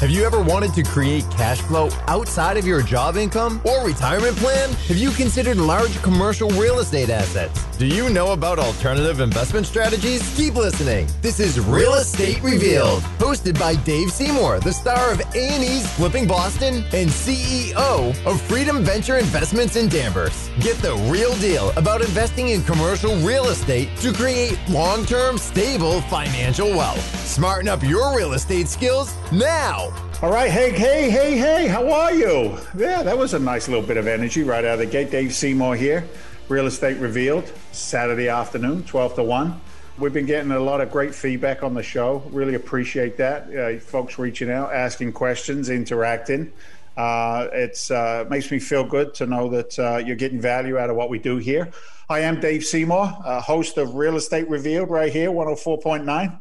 Have you ever wanted to create cash flow outside of your job income or retirement plan? Have you considered large commercial real estate assets? Do you know about alternative investment strategies? Keep listening. This is Real Estate Revealed, hosted by Dave Seymour, the star of A&E's Flipping Boston and CEO of Freedom Venture Investments in Danvers. Get the real deal about investing in commercial real estate to create long-term, stable financial wealth. Smarten up your real estate skills now. All right, hey, hey, hey, hey, how are you? Yeah, that was a nice little bit of energy right out of the gate. Dave Seymour here, Real Estate Revealed, Saturday afternoon, 12 to 1. We've been getting a lot of great feedback on the show. Really appreciate that. Uh, folks reaching out, asking questions, interacting. Uh, it uh, makes me feel good to know that uh, you're getting value out of what we do here. I am Dave Seymour, host of Real Estate Revealed right here, 104.9.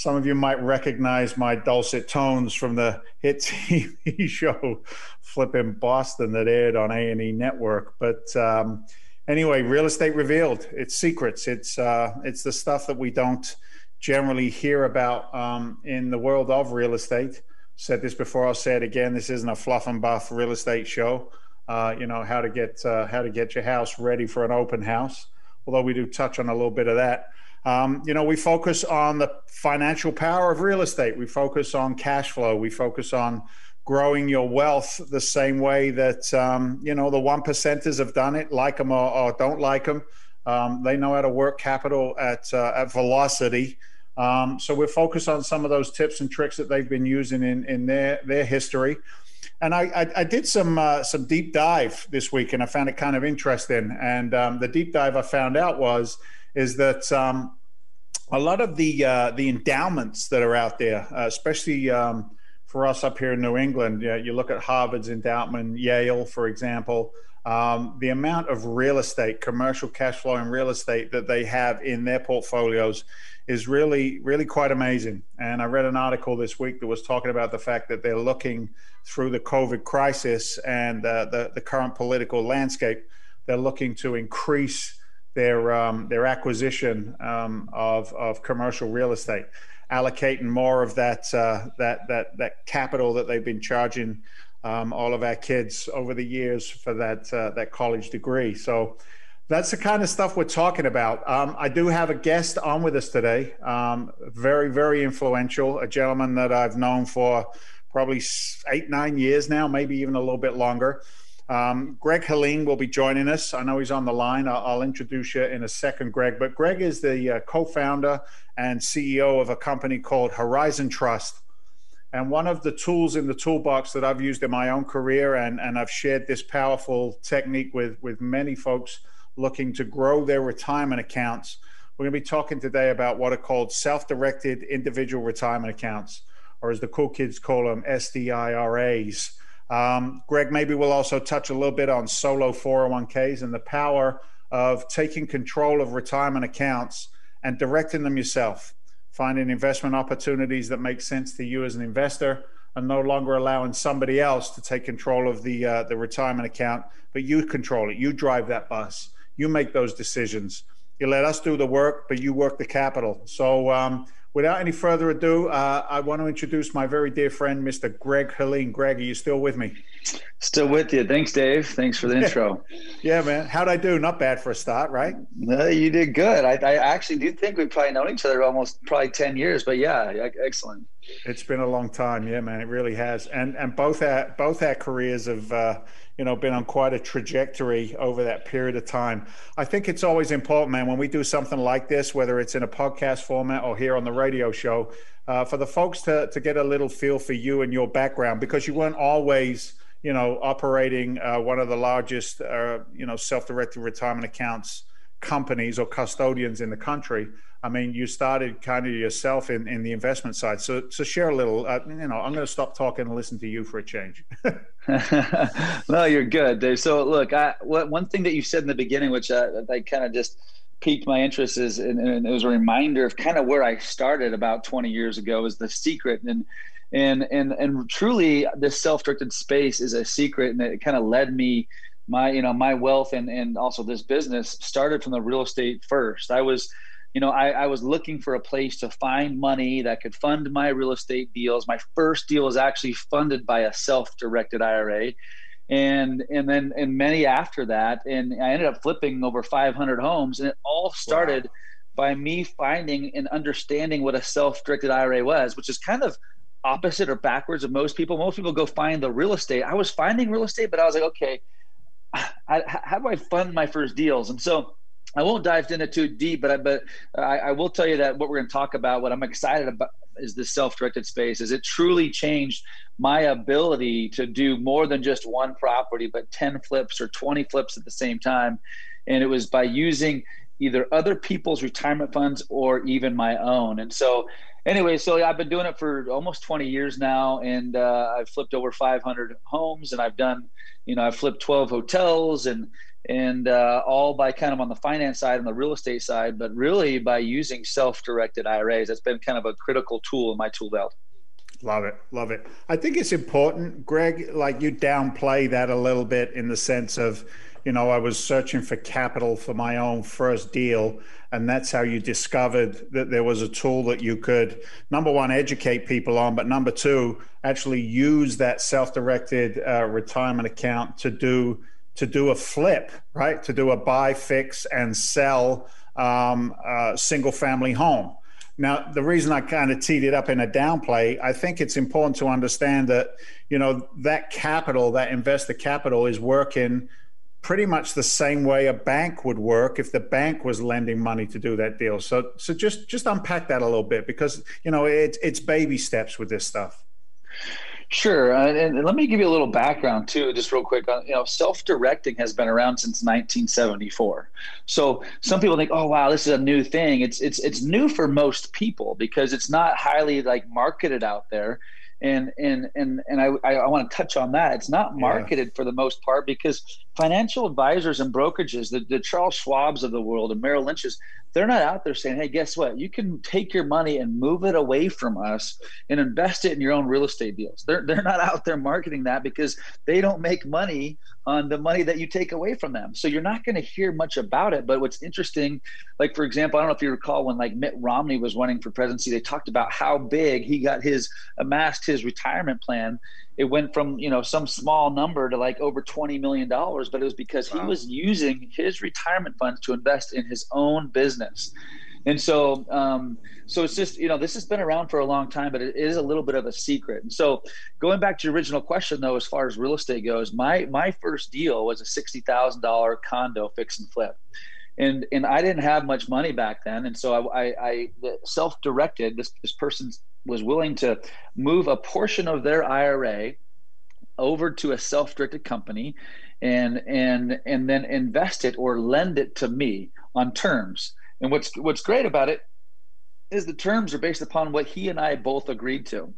Some of you might recognize my dulcet tones from the hit TV show Flipping Boston that aired on A&E Network. But um, anyway, real estate revealed. It's secrets. It's uh, it's the stuff that we don't generally hear about um, in the world of real estate. Said this before. I'll say it again. This isn't a fluff and buff real estate show. Uh, you know how to get uh, how to get your house ready for an open house. Although we do touch on a little bit of that. Um, you know, we focus on the financial power of real estate. We focus on cash flow. We focus on growing your wealth the same way that um, you know the one percenters have done it, like them or, or don't like them. Um, they know how to work capital at uh, at velocity. Um, so we're focused on some of those tips and tricks that they've been using in in their their history. And I, I, I did some uh, some deep dive this week, and I found it kind of interesting. And um, the deep dive I found out was is that um, a lot of the uh, the endowments that are out there, uh, especially um, for us up here in New England, you, you, look at Harvard's endowment, Yale, for example. Um, the amount of real estate, commercial cash flow and real estate that they have in their portfolios is really, really quite amazing. And I read an article this week that was talking about the fact that they're looking through the COVID crisis and uh, the, the current political landscape, they're looking to increase their um, their acquisition um, of of commercial real estate, allocating more of that uh, that that that capital that they've been charging um, all of our kids over the years for that uh, that college degree. So. That's the kind of stuff we're talking about. Um, I do have a guest on with us today, um, very, very influential, a gentleman that I've known for probably eight, nine years now, maybe even a little bit longer. Um, Greg Herlean will be joining us. I know he's on the line. I'll, I'll introduce you in a second, Greg. But Greg is the uh, co founder and CEO of a company called Horizon Trust. And one of the tools in the toolbox that I've used in my own career, and, and I've shared this powerful technique with, with many folks looking to grow their retirement accounts. We're going to be talking today about what are called self directed individual retirement accounts, or as the cool kids call them, SDIRAs. Um, Greg, maybe we'll also touch a little bit on solo 401ks and the power of taking control of retirement accounts and directing them yourself, finding investment opportunities that make sense to you as an investor, and no longer allowing somebody else to take control of the uh, the retirement account, but you control it. You drive that bus. You make those decisions. You let us do the work, but you work the capital. So um, without any further ado, uh, I want to introduce my very dear friend, Mr. Greg Herlean. Greg, are you still with me? Still with you. Thanks, Dave. Thanks for the intro. yeah, man. How'd I do? Not bad for a start, right? No, you did good. I, I actually do think we've probably known each other almost probably 10 years, but yeah, excellent. It's been a long time. Yeah, man. It really has. And, and both our, both our careers have, uh, you know, been on quite a trajectory over that period of time. I think it's always important, man, when we do something like this, whether it's in a podcast format or here on the radio show, uh, for the folks to, to get a little feel for you and your background, because you weren't always, you know, operating uh, one of the largest, uh, you know, self-directed retirement accounts companies or custodians in the country. I mean, you started kind of yourself in, in the investment side. So, so share a little. Uh, you know, I'm going to stop talking and listen to you for a change. no, you're good, Dave. So, look, I, what, one thing that you said in the beginning, which I, I kind of just piqued my interest, is and, and it was a reminder of kind of where I started about 20 years ago, is the secret and and and and truly, this self-directed space is a secret, and it kind of led me my you know my wealth and and also this business started from the real estate first. I was you know, I, I, was looking for a place to find money that could fund my real estate deals. My first deal was actually funded by a self-directed IRA. And and then and many after that. And I ended up flipping over 500 homes. And it all started wow. by me finding and understanding what a self-directed IRA was, which is kind of opposite or backwards of most people. Most people go find the real estate. I was finding real estate, but I was like, okay, I, how do I fund my first deals? And so I won't dive into too deep, but I, but I, I will tell you that what we're going to talk about, what I'm excited about, is this self-directed space. Is it truly changed my ability to do more than just one property, but 10 flips or 20 flips at the same time? And it was by using either other people's retirement funds or even my own. And so anyway, so I've been doing it for almost 20 years now, and uh, I've flipped over 500 homes, and I've done, you know, I've flipped 12 hotels, and and uh, all by kind of on the finance side and the real estate side, but really by using self-directed IRAs. That's been kind of a critical tool in my tool belt. Love it, love it. I think it's important, Greg. Like you downplay that a little bit in the sense of you know, I was searching for capital for my own first deal. And that's how you discovered that there was a tool that you could, number one, educate people on, but number two, actually use that self directed uh, retirement account to do. To do a flip, right? To do a buy, fix, and sell um, single family home. Now, the reason I kind of teed it up in a downplay, I think it's important to understand that, you know, that capital, that investor capital is working pretty much the same way a bank would work if the bank was lending money to do that deal. So, so just just unpack that a little bit because you know it's it's baby steps with this stuff. Sure, uh, and let me give you a little background too, just real quick. You know, self-directing has been around since 1974. So some people think, "Oh, wow, this is a new thing." It's it's it's new for most people because it's not highly like marketed out there and and and and I I, want to touch on that. It's not marketed yeah. for the most part because financial advisors and brokerages, the, the Charles Schwabs of the world and Merrill Lynch's, they're not out there saying, "Hey, guess what? You can take your money and move it away from us and invest it in your own real estate deals." They're they're not out there marketing that because they don't make money on the money that you take away from them. So you're not going to hear much about it. But what's interesting, like for example, I don't know if you recall when like Mitt Romney was running for presidency, they talked about how big he got his amassed his retirement plan. It went from you know some small number to like over twenty million dollars, but it was because wow. he was using his retirement funds to invest in his own business. And so, um, so it's just you know this has been around for a long time, but it is a little bit of a secret. And so, going back to your original question though, as far as real estate goes, my my first deal was a sixty thousand dollar condo fix and flip, and and I didn't have much money back then, and so I, I, I self directed. This this person was willing to move a portion of their IRA over to a self directed company, and and and then invest it or lend it to me on terms. And what's what's great about it is the terms are based upon what he and I both agreed to.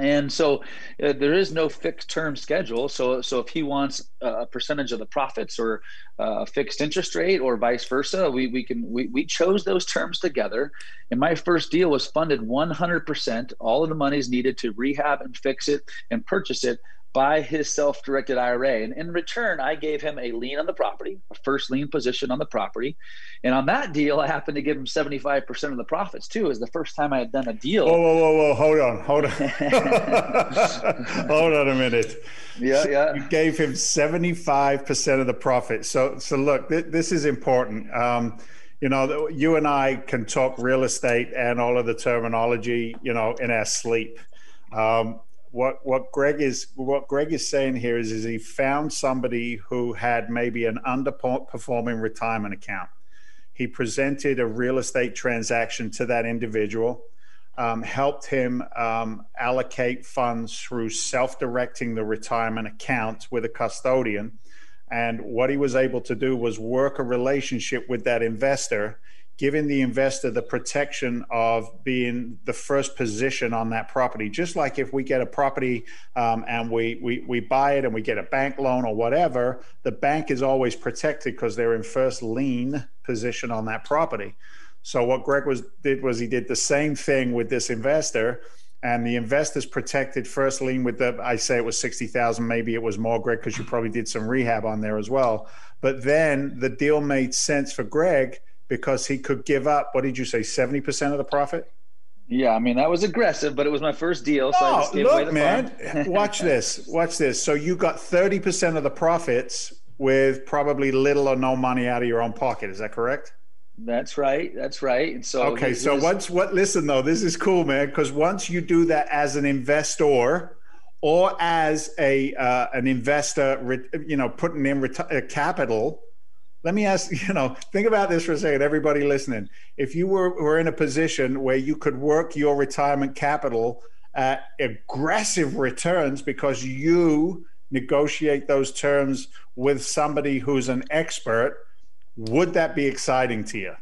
And so uh, there is no fixed term schedule. So, so if he wants a percentage of the profits or a fixed interest rate or vice versa, we, we can we, we chose those terms together. And my first deal was funded 100%. All of the money is needed to rehab and fix it and purchase it by his self directed IRA. And in return, I gave him a lien on the property, a first lien position on the property. And on that deal, I happened to give him 75% of the profits too. It was the first time I had done a deal. Whoa, whoa, whoa, whoa. Hold on. Hold on. hold on a minute. Yeah, so yeah. You gave him 75% of the profit. So, so look, th- this is important. Um, you know, you and I can talk real estate and all of the terminology, you know, in our sleep. Um, what what Greg is what Greg is saying here is is he found somebody who had maybe an underperforming retirement account. He presented a real estate transaction to that individual, um, helped him um, allocate funds through self-directing the retirement account with a custodian. And what he was able to do was work a relationship with that investor giving the investor the protection of being the first position on that property. Just like if we get a property um, and we, we, we buy it and we get a bank loan or whatever, the bank is always protected because they're in first lien position on that property. So what Greg was did was he did the same thing with this investor and the investors protected first lien with the i say it was 60000 maybe it was more greg because you probably did some rehab on there as well but then the deal made sense for greg because he could give up, what did you say, 70% of the profit? Yeah, I mean that was aggressive, but it was my first deal. So oh, look, man, watch this, watch this. So you got thirty percent of the profits with probably little or no money out of your own pocket. Is that correct? That's right. That's right. And so okay. So once what? Listen though, this is cool, man. Because once you do that as an investor or as a uh, an investor, you know, putting in reti- uh, capital let me ask you know think about this for a second everybody listening. If you were, were in a position where you could work your retirement capital at aggressive returns because you negotiate those terms with somebody who's an expert would that be exciting to you?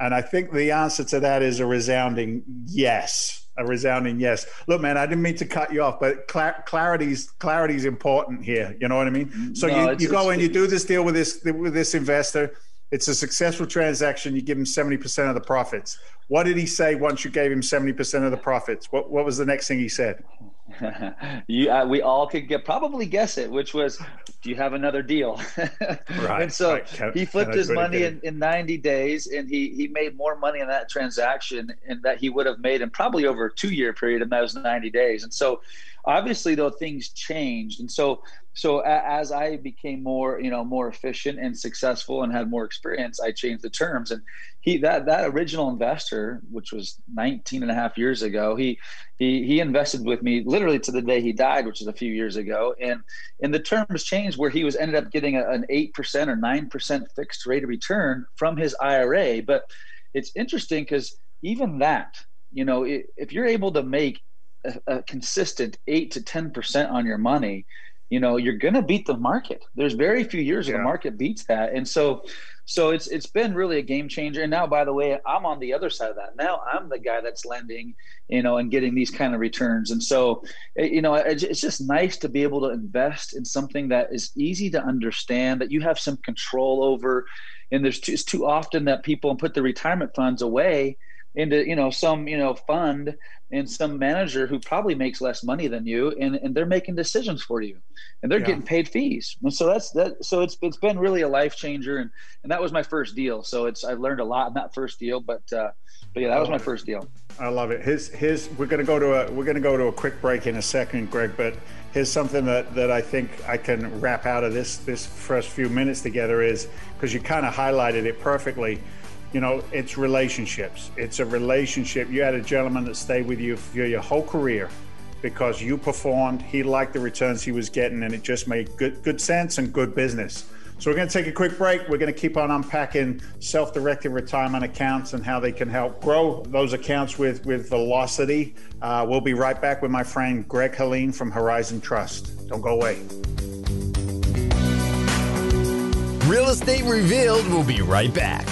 And i think the answer to that is a resounding yes a resounding yes. Look, man, I didn't mean to cut you off, but cl- clarity's clarity's important here. You know what I mean? So no, you, you go and you do this deal with this with this investor. It's a successful transaction. You give him seventy percent of the profits. What did he say once you gave him seventy percent of the profits? What What was the next thing he said? you, uh, we all could get probably guess it, which was, do you have another deal? right. And so right. Can, he flipped his money in, in 90 days and he, he made more money in that transaction and that he would have made in probably over a two year period in those 90 days. And so obviously though things changed. And so, so as I became more, you know, more efficient and successful and had more experience, I changed the terms and he, that, that original investor, which was 19 and a half years ago, he, he, he invested with me literally to the day he died, which is a few years ago. And, and the terms changed where he was ended up getting a, an 8% or 9% fixed rate of return from his IRA. But it's interesting because even that, you know, if you're able to make a, a consistent eight to ten percent on your money, you know you're going to beat the market. There's very few years yeah. where the market beats that, and so so it's it's been really a game changer. And now, by the way, I'm on the other side of that. Now I'm the guy that's lending, you know, and getting these kind of returns. And so, eh, you know, it's just nice to be able to invest in something that is easy to understand, that you have some control over. And there's too, it's too often that people put their retirement funds away into you know some you know fund and some manager who probably makes less money than you and, and they're making decisions for you and they're yeah. getting paid fees. And so that's that so it's it's been really a life changer and and that was my first deal. So it's i've learned a lot in that first deal but uh but yeah that was my first deal. I love it. His his we're going to go to a we're to go to a quick break in a second greg but here's something that that i think i can wrap out of this this first few minutes together is because you kind of highlighted it perfectly you know, it's relationships. It's a relationship. You had a gentleman that stayed with you for your whole career because you performed. He liked the returns he was getting, and it just made good good sense and good business. So we're going to take a quick break. We're going to keep on unpacking self-directed retirement accounts and how they can help grow those accounts with with velocity. Uh, we'll be right back with my friend Greg Herlean from Horizon Trust. Don't go away. Real Estate Revealed We'll be right back.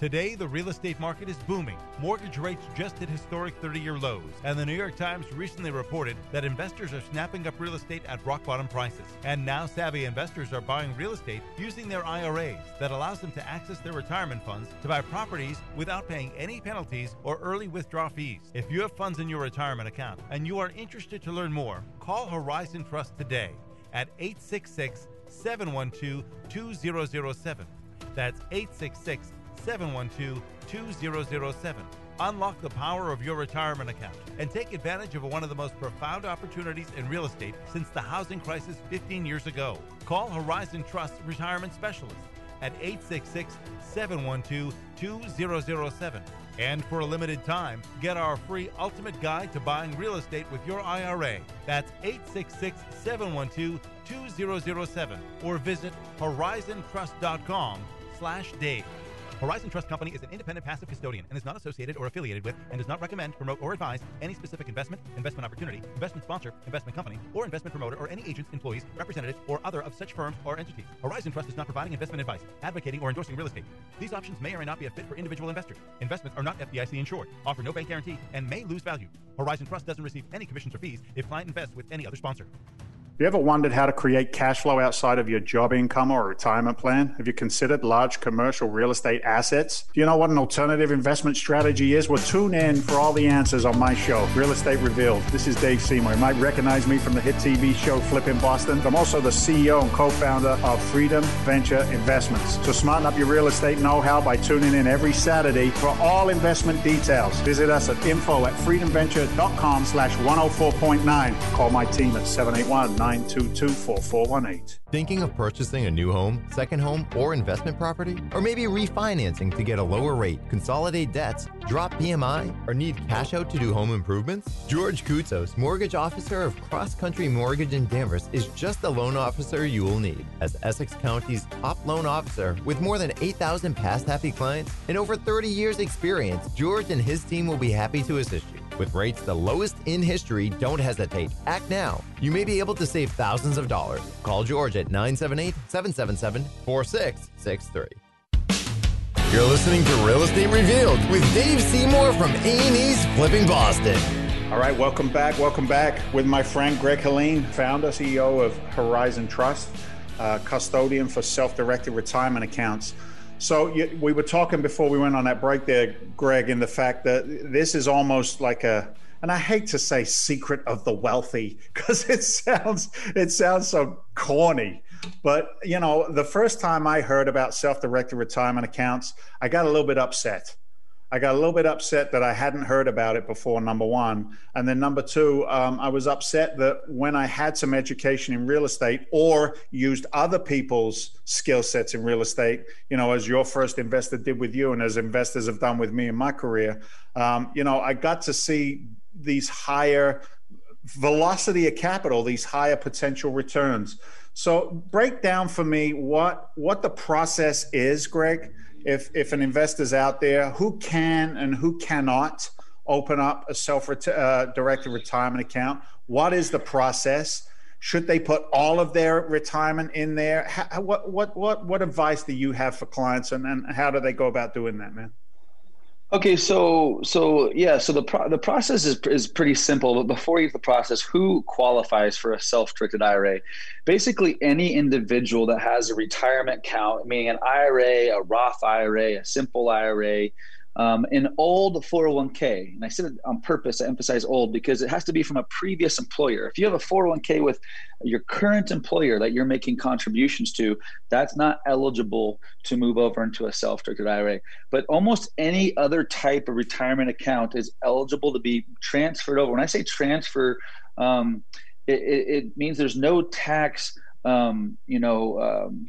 Today, the real estate market is booming. Mortgage rates just hit historic 30 year lows, and the New York Times recently reported that investors are snapping up real estate at rock bottom prices. And now, savvy investors are buying real estate using their IRAs that allows them to access their retirement funds to buy properties without paying any penalties or early withdrawal fees. If you have funds in your retirement account and you are interested to learn more, call Horizon Trust today at 866 712 2007. That's 866 712 2007. Unlock the power of your retirement account and take advantage of one of the most profound opportunities in real estate since the housing crisis 15 years ago. Call Horizon Trust Retirement Specialist at 866 712 2007. And for a limited time, get our free ultimate guide to buying real estate with your IRA. That's 866 712 2007 or visit horizontrust.com slash Dave. Horizon Trust Company is an independent passive custodian and is not associated or affiliated with and does not recommend, promote, or advise any specific investment, investment opportunity, investment sponsor, investment company, or investment promoter or any agents, employees, representatives, or other of such firms or entities. Horizon Trust is not providing investment advice, advocating, or endorsing real estate. These options may or may not be a fit for individual investors. Investments are not FDIC insured, offer no bank guarantee, and may lose value. Horizon Trust doesn't receive any commissions or fees if client invests with any other sponsor. You ever wondered how to create cash flow outside of your job income or retirement plan? Have you considered large commercial real estate assets? Do you know what an alternative investment strategy is? Well, tune in for all the answers on my show, Real Estate Revealed. This is Dave Seymour. You might recognize me from the hit TV show Flipping Boston. I'm also the CEO and co-founder of Freedom Venture Investments. So smarten up your real estate know-how by tuning in every Saturday for all investment details. Visit us at info at freedomventure.com slash 104.9. Call my team at 781 922 Thinking of purchasing a new home, second home, or investment property? Or maybe refinancing to get a lower rate, consolidate debts, drop PMI, or need cash out to do home improvements? George Koutsos, mortgage officer of Cross Country Mortgage in Danvers, is just the loan officer you will need. As Essex County's top loan officer with more than 8,000 past happy clients and over 30 years experience, George and his team will be happy to assist you. With rates the lowest in history, don't hesitate. Act now. You may be able to save thousands of dollars. Call George at 978 777 4663. You're listening to Real Estate Revealed with Dave Seymour from A&E's Flipping Boston. All right, welcome back. Welcome back with my friend Greg Herlean, founder, CEO of Horizon Trust, uh, custodian for self-directed retirement accounts. So you, we were talking before we went on that break there, Greg, in the fact that this is almost like a, and I hate to say secret of the wealthy because it sounds it sounds so corny. But you know, the first time I heard about self-directed retirement accounts, I got a little bit upset I got a little bit upset that I hadn't heard about it before, number one. And then number two, um, I was upset that when I had some education in real estate or used other people's skill sets in real estate, you know, as your first investor did with you and as investors have done with me in my career, um, you know, I got to see these higher velocity of capital, these higher potential returns. So break down for me what what the process is, Greg. If if an investor's out there who can and who cannot open up a self-directed uh, retirement account what is the process? Should they put all of their retirement in there? How, what what what what advice do you have for clients and, and how do they go about doing that man Okay, so so yeah, so the pro- the process is is pretty simple. But before you get the process, who qualifies for a self-directed IRA? Basically, any individual that has a retirement account, meaning an IRA, a Roth IRA, a simple IRA, um, an old 401k, and I said it on purpose to emphasize old because it has to be from a previous employer. If you have a 401k with your current employer that you're making contributions to, that's not eligible to move over into a self directed IRA. But almost any other type of retirement account is eligible to be transferred over. When I say transfer, um, it, it, means there's no tax, um, you know, um,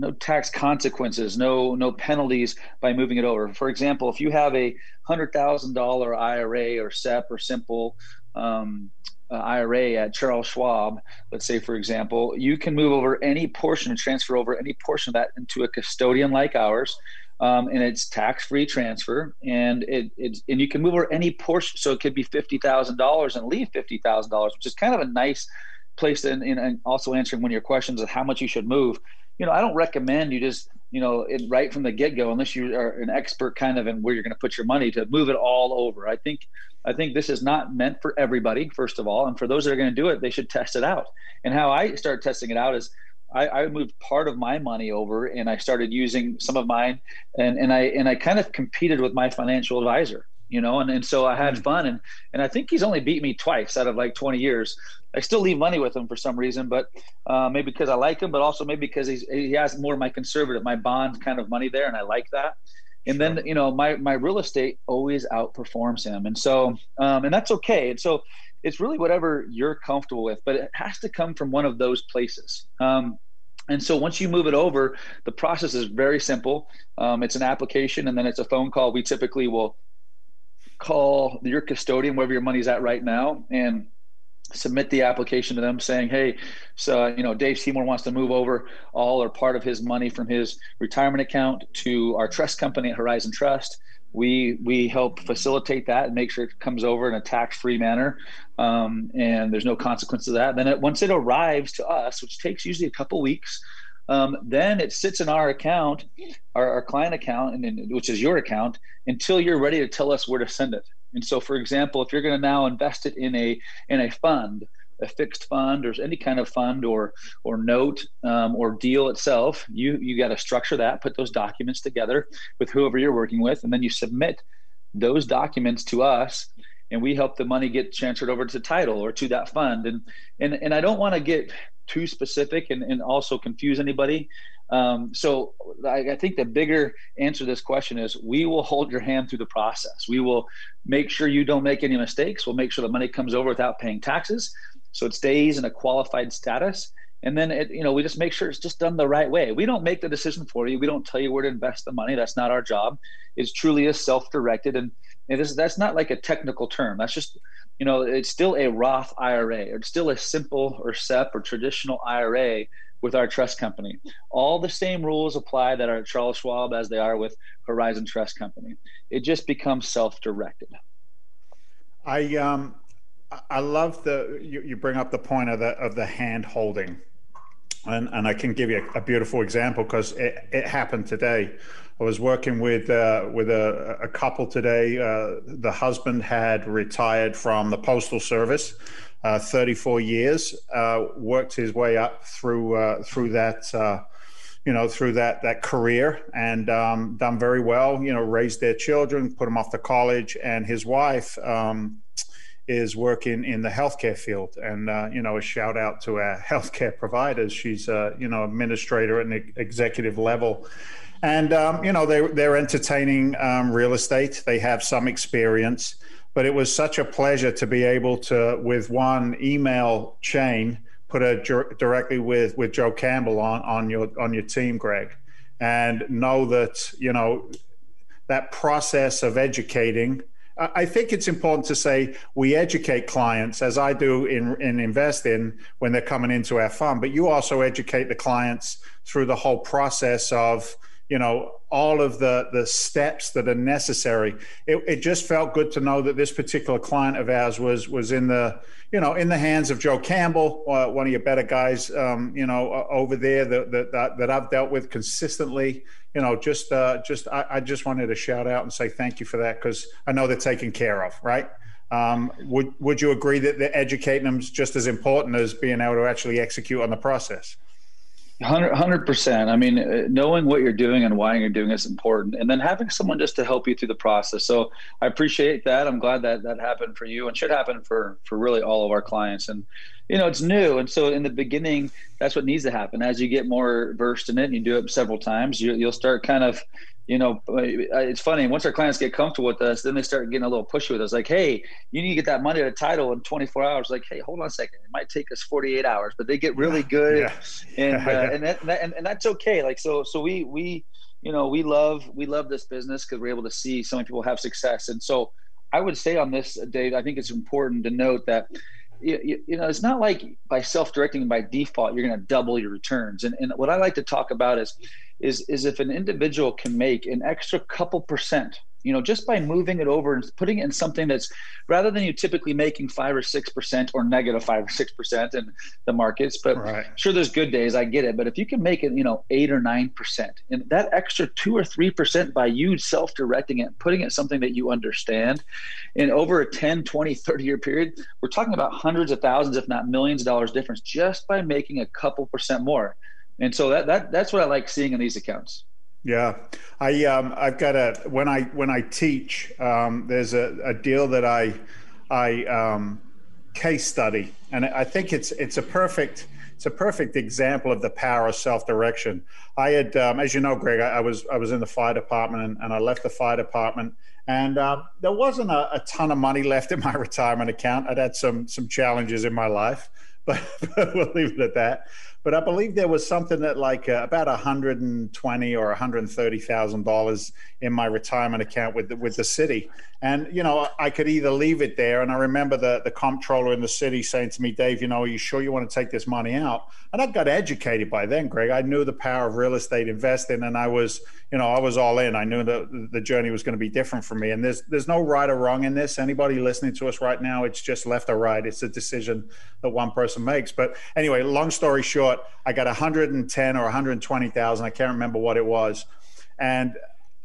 no tax consequences, no no penalties by moving it over. For example, if you have a hundred thousand dollar IRA or SEP or simple um, uh, IRA at Charles Schwab, let's say for example, you can move over any portion and transfer over any portion of that into a custodian like ours. Um, and it's tax-free transfer, and it, it and you can move over any portion. So it could be fifty thousand dollars and leave fifty thousand dollars, which is kind of a nice place. And also answering one of your questions of how much you should move you know, I don't recommend you just, you know, right from the get go, unless you are an expert kind of in where you're going to put your money to move it all over. I think, I think this is not meant for everybody, first of all. And for those that are going to do it, they should test it out. And how I started testing it out is I, I, moved part of my money over and I started using some of mine and, and I and I kind of competed with my financial advisor you know, and, and so I had mm. fun and and I think he's only beat me twice out of like 20 years. I still leave money with him for some reason, but uh, maybe because I like him, but also maybe because he's, he has more of my conservative, my bond kind of money there, and I like that. And sure. then you know my my real estate always outperforms him, and so um, and that's okay. And so it's really whatever you're comfortable with, but it has to come from one of those places. Um, and so once you move it over, the process is very simple. Um, it's an application and then it's a phone call. We typically will call your custodian, wherever your money's at right now, and submit the application to them saying, hey, so, you know, Dave Seymour wants to move over all or part of his money from his retirement account to our trust company at Horizon Trust. We, we help facilitate that and make sure it comes over in a tax-free manner um, and there's no consequence to that. Then it, once it arrives to us, which takes usually a couple weeks, um, then it sits in our account, our, our client account, and, which is your account, until you're ready to tell us where to send it. And so, for example, if you're going to now invest it in a in a fund a fixed fund or any kind of fund or or note um, or deal itself, you you got to structure that, put those documents together with whoever you're working with, and then you submit those documents to us and we help the money get transferred over to title or to that fund and and and i don't want to get too specific and, and also confuse anybody um, so I, I, think the bigger answer to this question is we will hold your hand through the process. We will make sure you don't make any mistakes. We'll make sure the money comes over without paying taxes. So it stays in a qualified status. And then it, you know, we just make sure it's just done the right way. We don't make the decision for you. We don't tell you where to invest the money. That's not our job. It's truly a self-directed and, and this, that's not like a technical term. That's just, you know, it's still a Roth IRA. It's still a simple or SEP or traditional IRA with our trust company. All the same rules apply that are at Charles Schwab as they are with Horizon Trust Company. It just becomes self-directed. I um, I love the you, you bring up the point of the of the hand holding, and and I can give you a, a beautiful example because it, it happened today. I was working with uh, with a, a couple today. Uh, the husband had retired from the postal service, uh, 34 years, uh, worked his way up through uh, through that uh, you know through that that career and um, done very well. You know, raised their children, put them off to college, and his wife. Um, is working in the healthcare field, and uh, you know, a shout out to our healthcare providers. She's a you know administrator at an executive level, and um, you know they they're entertaining um, real estate. They have some experience, but it was such a pleasure to be able to, with one email chain, put a directly with with Joe Campbell on on your on your team, Greg, and know that you know that process of educating. I think it's important to say we educate clients, as I do in in investing when they're coming into our fund, but you also educate the clients through the whole process of you know all of the the steps that are necessary. It, it just felt good to know that this particular client of ours was was in the you know in the hands of joe campbell uh, one of your better guys um, you know over there that, that that i've dealt with consistently you know just uh, just I, I, just wanted to shout out and say thank you for that because i know they're taken care of right? Um, would would you agree that the educating them is just as important as being able to actually execute on the process Hundred percent. I mean, uh, knowing what you're doing and why you're doing is important, and then having someone just to help you through the process. So I appreciate that. I'm glad that that happened for you, and should happen for for really all of our clients. And you know, it's new, and so in the beginning, that's what needs to happen. As you get more versed in it, and you do it several times, you, you'll start kind of you know, uh, it's funny. Once our clients get comfortable with us, then they start getting a little pushy with us. Like, hey, you need to get that money to title in 24 hours. Like, hey, hold on a second. It might take us 48 hours, but they get really good, yeah. and uh, and, that, and and that's okay. Like, so so we we you know we love we love this business because we're able to see so many people have success. And so I would say on this, Dave, I think it's important to note that you, you, know, it's not like by self-directing by default you're going to double your returns. And, and what I like to talk about is is is if an individual can make an extra couple percent you know just by moving it over and putting it in something that's rather than you typically making five or six percent or negative five or six percent in the markets but right. sure there's good days i get it but if you can make it you know eight or nine percent and that extra two or three percent by you self-directing it putting it something that you understand and over a 10 20 30 year period we're talking about hundreds of thousands if not millions of dollars difference just by making a couple percent more and so that, that that's what I like seeing in these accounts. Yeah, I um, I've got a when I when I teach, um, there's a, a deal that I I um, case study, and I think it's it's a perfect it's a perfect example of the power of self direction. I had, um, as you know, Greg, I, I, was I was in the fire department, and, and I left the fire department, and uh, there wasn't a, a, ton of money left in my retirement account. I'd had some some challenges in my life, but, but we'll leave it at that but I believe there was something that like uh, about 120 or 130 thousand dollars in my retirement account with the, with the city, and you know I could either leave it there, and I remember the the comptroller in the city saying to me, Dave, you know, are you sure you want to take this money out? And I got educated by then, Greg. I knew the power of real estate investing, and I was you know I was all in. I knew that the journey was going to be different for me, and there's there's no right or wrong in this. Anybody listening to us right now, it's just left or right. It's a decision that one person makes. But anyway, long story short, I got 110 or 120,000. I can't remember what it was. And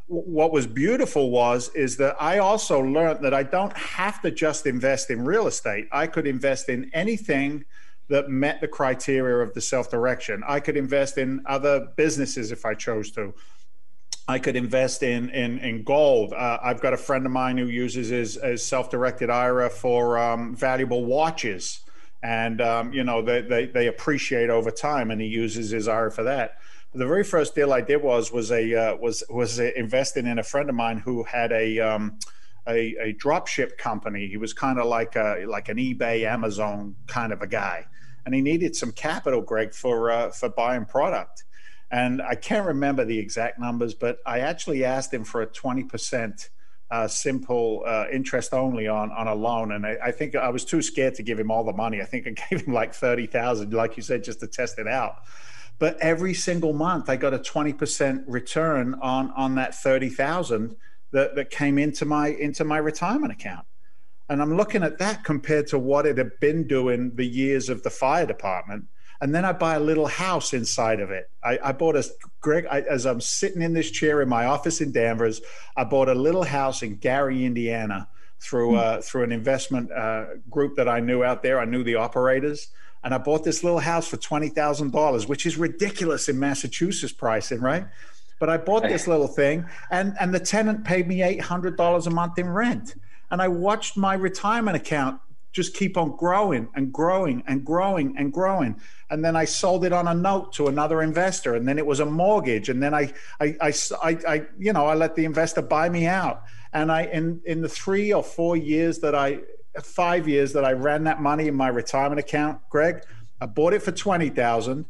what was beautiful was is that I also learned that I don't have to just invest in real estate. I could invest in anything that met the criteria of the self direction. I could invest in other businesses if I chose to. I could invest in in, in gold. Uh, I've got a friend of mine who uses his, his self directed IRA for um, valuable watches, and um, you know they, they they appreciate over time, and he uses his IRA for that the very first deal I did was was a uh, was was investing in a friend of mine who had a um, a, a drop ship company. He was kind of like a like an eBay, Amazon kind of a guy, and he needed some capital, Greg, for uh, for buying product. And I can't remember the exact numbers, but I actually asked him for a twenty percent uh, simple uh, interest only on on a loan, and I, I, think I was too scared to give him all the money. I think I gave him like thirty thousand, like you said, just to test it out. But every single month, I got a 20% return on, on that 30,000 that, that came into my, into my retirement account. And I'm looking at that compared to what it had been doing the years of the fire department. And then I buy a little house inside of it. I, I bought a Greg, I, as I'm sitting in this chair in my office in Danvers, I bought a little house in Gary, Indiana, through hmm. uh, through an investment uh, group that I knew out there. I knew the operators, and I bought this little house for twenty thousand dollars, which is ridiculous in Massachusetts pricing, right? But I bought this little thing, and and the tenant paid me eight hundred dollars a month in rent, and I watched my retirement account just keep on growing and growing and growing and growing. And then I sold it on a note to another investor, and then it was a mortgage, and then I I I, I, I you know I let the investor buy me out. And I in in the three or four years that I five years that I ran that money in my retirement account, Greg, I bought it for twenty thousand,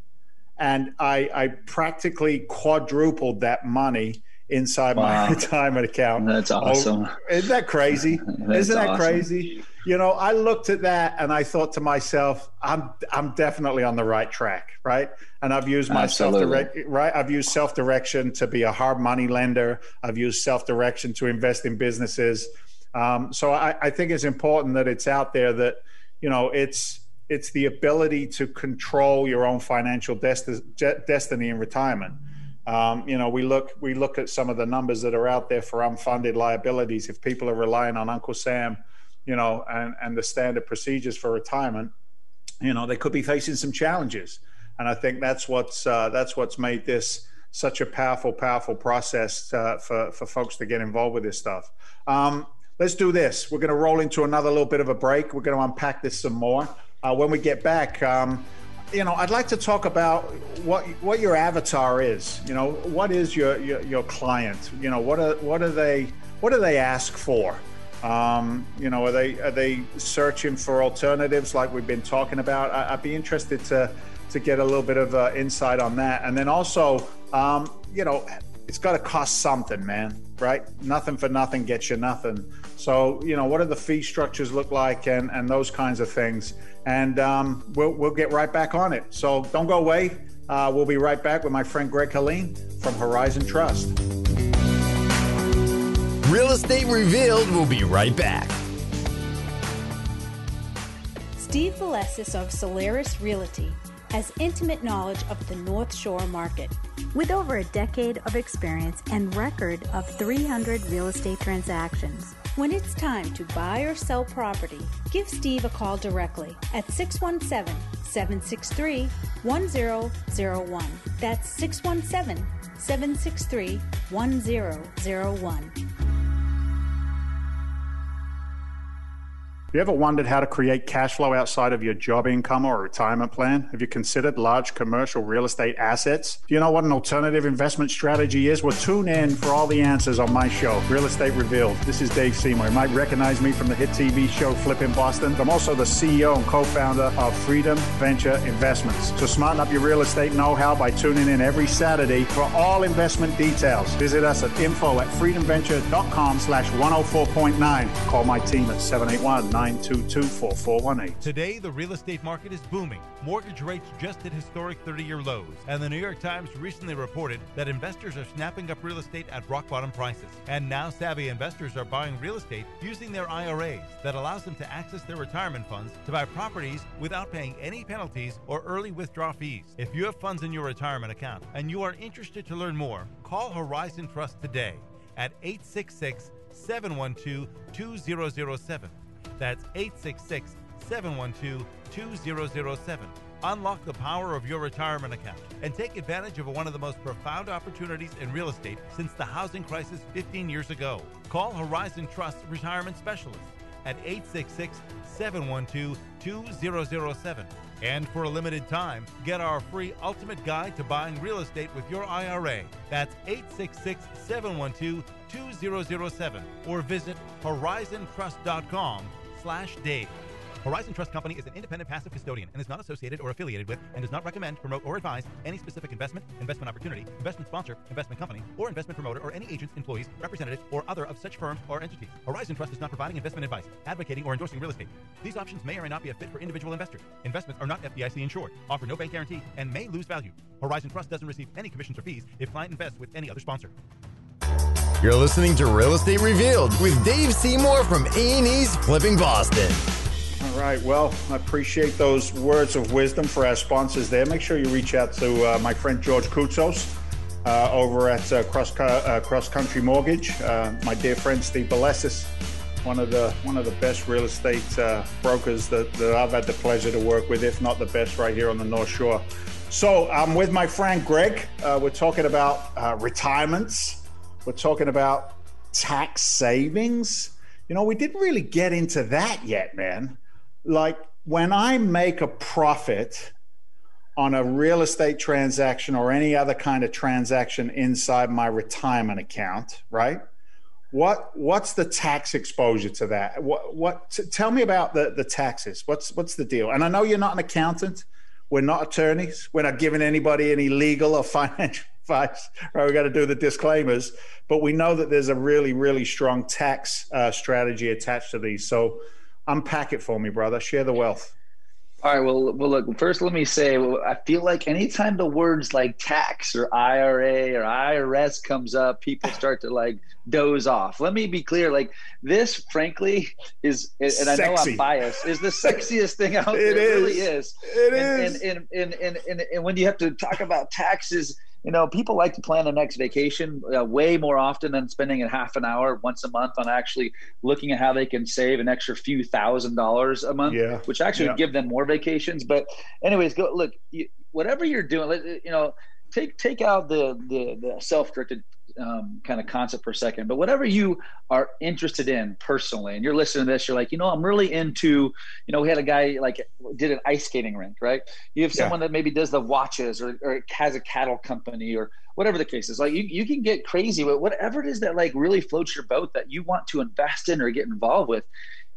and I, I practically quadrupled that money inside wow. my retirement account. That's oh, awesome. Oh, isn't that crazy? isn't that awesome. crazy? You know, I looked at that and I thought to myself, I'm I'm definitely on the right track, right? And I've used my self right. I've used self direction to be a hard money lender. I've used self direction to invest in businesses. Um, so I, I, think it's important that it's out there that you know it's it's the ability to control your own financial desti- destiny in retirement. Um, you know, we look we look at some of the numbers that are out there for unfunded liabilities. If people are relying on Uncle Sam, you know, and and the standard procedures for retirement, you know, they could be facing some challenges. And I think that's what's uh, that's what's made this such a powerful, powerful process uh, for for folks to get involved with this stuff. Um, let's do this. We're going to roll into another little bit of a break. We're going to unpack this some more. Uh, when we get back, um, you know, I'd like to talk about what what your avatar is. You know, what is your your, your client? You know, what are what are they what do they ask for? Um, you know, are they are they searching for alternatives like we've been talking about? I, would be interested to to get a little bit of uh, insight on that, and then also, um, you know, it's got to cost something, man. Right? Nothing for nothing gets you nothing. So, you know, what do the fee structures look like and, and those kinds of things? And um, we'll, we'll get right back on it. So don't go away. Uh, we'll be right back with my friend Greg Herlean from Horizon Trust. Real Estate Revealed will be right back. Steve Valesis of Solaris Realty has intimate knowledge of the North Shore market. With over a decade of experience and record of 300 real estate transactions, when it's time to buy or sell property, give Steve a call directly at 617 763 1001. That's 617 763 1001. You ever wondered how to create cash flow outside of your job income or retirement plan? Have you considered large commercial real estate assets? Do you know what an alternative investment strategy is? Well, tune in for all the answers on my show, Real Estate Revealed. This is Dave Seymour. You might recognize me from the hit TV show Flipping Boston. I'm also the CEO and co-founder of Freedom Venture Investments. So smarten up your real estate know-how by tuning in every Saturday for all investment details. Visit us at info at freedomventure.com slash 104.9. Call my team at 781 922 Today, the real estate market is booming. Mortgage rates just hit historic 30 year lows. And the New York Times recently reported that investors are snapping up real estate at rock bottom prices. And now, savvy investors are buying real estate using their IRAs that allows them to access their retirement funds to buy properties without paying any penalties or early withdrawal fees. If you have funds in your retirement account and you are interested to learn more, call Horizon Trust today at 866 712 2007. That's 866 712 2007. Unlock the power of your retirement account and take advantage of one of the most profound opportunities in real estate since the housing crisis 15 years ago. Call Horizon Trust Retirement Specialist at 866 712 2007. And for a limited time, get our free ultimate guide to buying real estate with your IRA. That's 866 712 2007 or visit horizontrust.com slash Dave. Horizon Trust Company is an independent passive custodian and is not associated or affiliated with and does not recommend, promote, or advise any specific investment, investment opportunity, investment sponsor, investment company, or investment promoter or any agents, employees, representatives, or other of such firms or entities. Horizon Trust is not providing investment advice, advocating, or endorsing real estate. These options may or may not be a fit for individual investors. Investments are not FDIC insured, offer no bank guarantee, and may lose value. Horizon Trust doesn't receive any commissions or fees if client invests with any other sponsor. You're listening to Real Estate Revealed with Dave Seymour from A&E's Flipping Boston. All right. Well, I appreciate those words of wisdom for our sponsors there. Make sure you reach out to uh, my friend George Koutsos uh, over at uh, Cross, uh, Cross Country Mortgage. Uh, my dear friend Steve Balesis, one of the one of the best real estate uh, brokers that, that I've had the pleasure to work with, if not the best, right here on the North Shore. So I'm with my friend Greg. we're talking about retirements. We're talking about tax savings. You know, we didn't really get into that yet, man like when I make a profit on a real estate transaction or any other kind of transaction inside my retirement account, right? What what's the tax exposure to that? What what t- tell me about the the taxes. What's what's the deal? And I know you're not an accountant. We're not attorneys. We're not giving anybody any legal or financial advice. Right? We got to do the disclaimers, but we know that there's a really really strong tax uh, strategy attached to these. So unpack it for me, brother. Share the wealth. All right. Well, well, look. First, let me say, I feel like anytime the words like tax or IRA or IRS comes up, people start to like doze off. Let me be clear. Like this, frankly, is, and Sexy. I know I'm biased, is the sexiest thing out there. It, is. it really is. It and, is. And, and, and, and, and, and when you have to talk about taxes you know, people like to plan their next vacation uh, way more often than spending a half an hour once a month on actually looking at how they can save an extra few thousand dollars a month, yeah. which actually yeah. give them more vacations. But, anyways, go look. You, whatever you're doing, you know, take take out the the, the self-directed um, kind of concept a second, but whatever you are interested in personally, and you're listening to this, you're like, you know, I'm really into, you know, we had a guy like did an ice skating rink, right? You have someone yeah. that maybe does the watches or, or has a cattle company or whatever the case is. Like you, you can get crazy with whatever it is that like really floats your boat that you want to invest in or get involved with.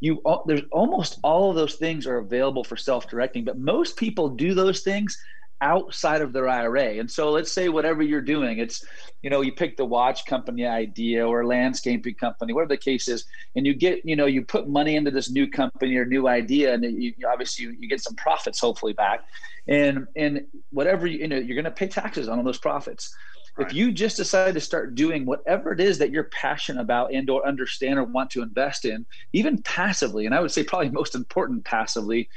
You there's almost all of those things are available for self-directing, but most people do those things outside of their IRA. And so let's say whatever you're doing, it's, you know, you pick the watch company idea or landscaping company, whatever the case is, and you get, you know, you put money into this new company or new idea, and you, obviously you, you get some profits hopefully back. And and whatever you, you know, you're going to pay taxes on those profits. Right. If you just decide to start doing whatever it is that you're passionate about and or understand or want to invest in, even passively, and I would say probably most important passively,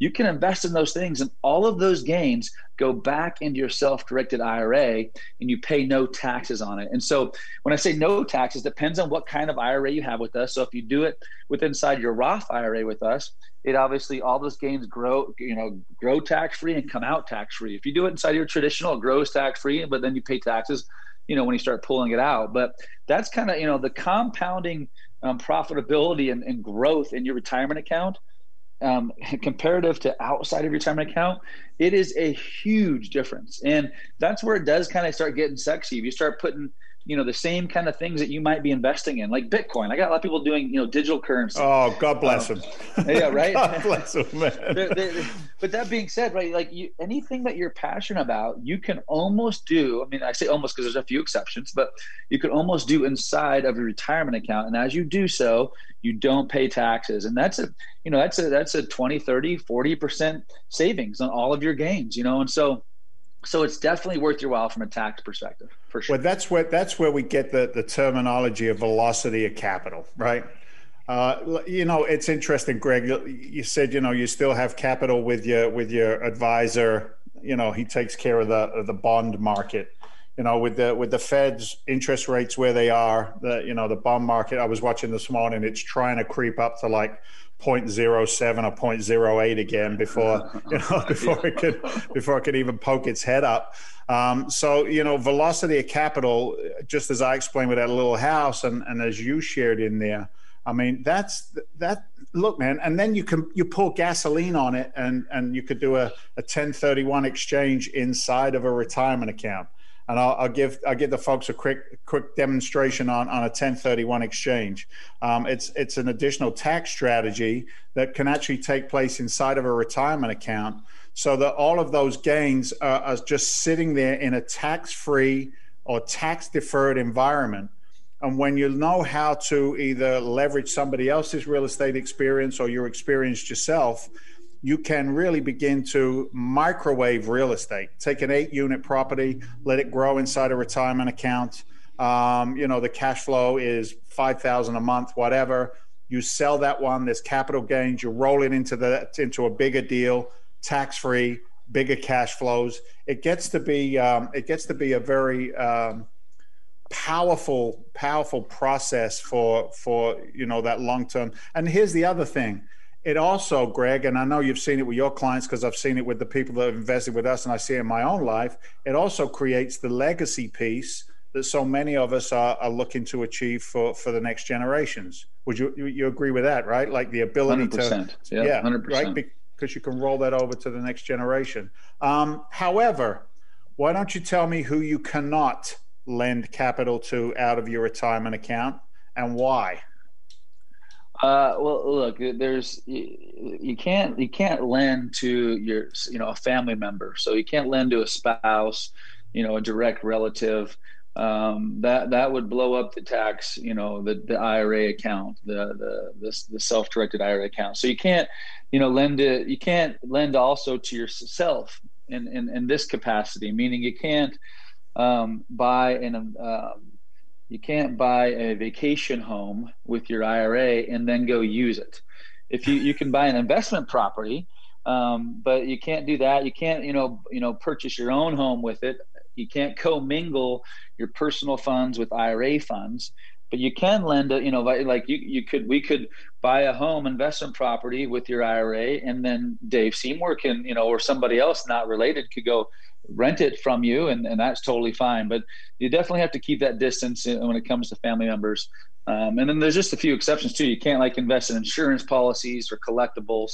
you can invest in those things and all of those gains go back into your self-directed IRA and you pay no taxes on it. And so when I say no taxes, depends on what kind of IRA you have with us. So if you do it with inside your Roth IRA with us, it obviously all those gains grow, you know, grow tax free and come out tax free. If you do it inside your traditional, it grows tax free, but then you pay taxes, you know, when you start pulling it out. But that's kind of, you know, the compounding um, profitability and, and growth in your retirement account um, comparative to outside of your retirement account, it is a huge difference. And that's where it does kind of start getting sexy. If you start putting you know the same kind of things that you might be investing in like bitcoin. I got a lot of people doing you know digital currency. Oh god bless um, them yeah right? God bless them man. But that being said right like you, anything that you're passionate about you can almost do i mean i say almost because there's a few exceptions but you can almost do inside of your retirement account. And as you do so you don't pay taxes. And that's a you know that's a that's a 20 30 40% savings on all of your gains you know? And so so it's definitely worth your while from a tax perspective for sure. Well that's where that's where we get the the terminology of velocity of capital right? Uh, you know it's interesting greg. You said you know you still have capital with your with your advisor. You know he takes care of the of the bond market. You know, with the with the Fed's interest rates where they are, the you know the bond market. I was watching this morning; it's trying to creep up to like 0.07 or 0.08 again before you know before it could before it could even poke its head up. Um, so you know, velocity of capital, just as I explained with that little house, and and as you shared in there. I mean, that's that. Look, man, and then you can you pour gasoline on it, and and you could do a, a 1031 exchange inside of a retirement account and I'll, I'll, give I'll give the folks a quick quick demonstration on, on a 1031 exchange. Um, it's it's an additional tax strategy that can actually take place inside of a retirement account, so that all of those gains are, are just sitting there in a tax free or tax deferred environment. And when you know how to either leverage somebody else's real estate experience or your experience yourself, you can really begin to microwave real estate. Take an eight unit property, let it grow inside a retirement account. Um, you know, the cash flow is 5,000 a month, whatever. You sell that one, there's capital gains, you roll it into the into a bigger deal, tax free, bigger cash flows. It gets to be um, it gets to be a very um, powerful powerful process for for you know that long term. And here's the other thing it also, Greg, and I know you've seen it with your clients because I've seen it with the people that have invested with us and I see it in my own life. It also creates the legacy piece that so many of us are, are looking to achieve for, for the next generations. Would you you agree with that, right? Like the ability 100%. to, yeah, yeah 100%. right? Because you can roll that over to the next generation. Um, however, why don't you tell me who you cannot lend capital to out of your retirement account and why? Uh, well, look, there's you, can't you can't lend to your you know a family member, so you can't lend to a spouse, you know, a direct relative. Um, that that would blow up the tax, you know, the, the IRA account, the the the, the self-directed IRA account. So you can't, you know, lend it. You can't lend also to yourself in in, in this capacity, meaning you can't um, buy an um, you can't buy a vacation home with your IRA and then go use it. If you, you can buy an investment property, um, but you can't do that. You can't, you know, you know, purchase your own home with it. You can't commingle your personal funds with IRA funds, but you can lend a, you know, like you, you could, we could buy a home investment property with your IRA, and then Dave Seymour can, you know, or somebody else not related could go rent it from you, and, and that's totally fine. But you definitely have to keep that distance when it comes to family members. Um, and then there's just a few exceptions too. You can't like invest in insurance policies or collectibles,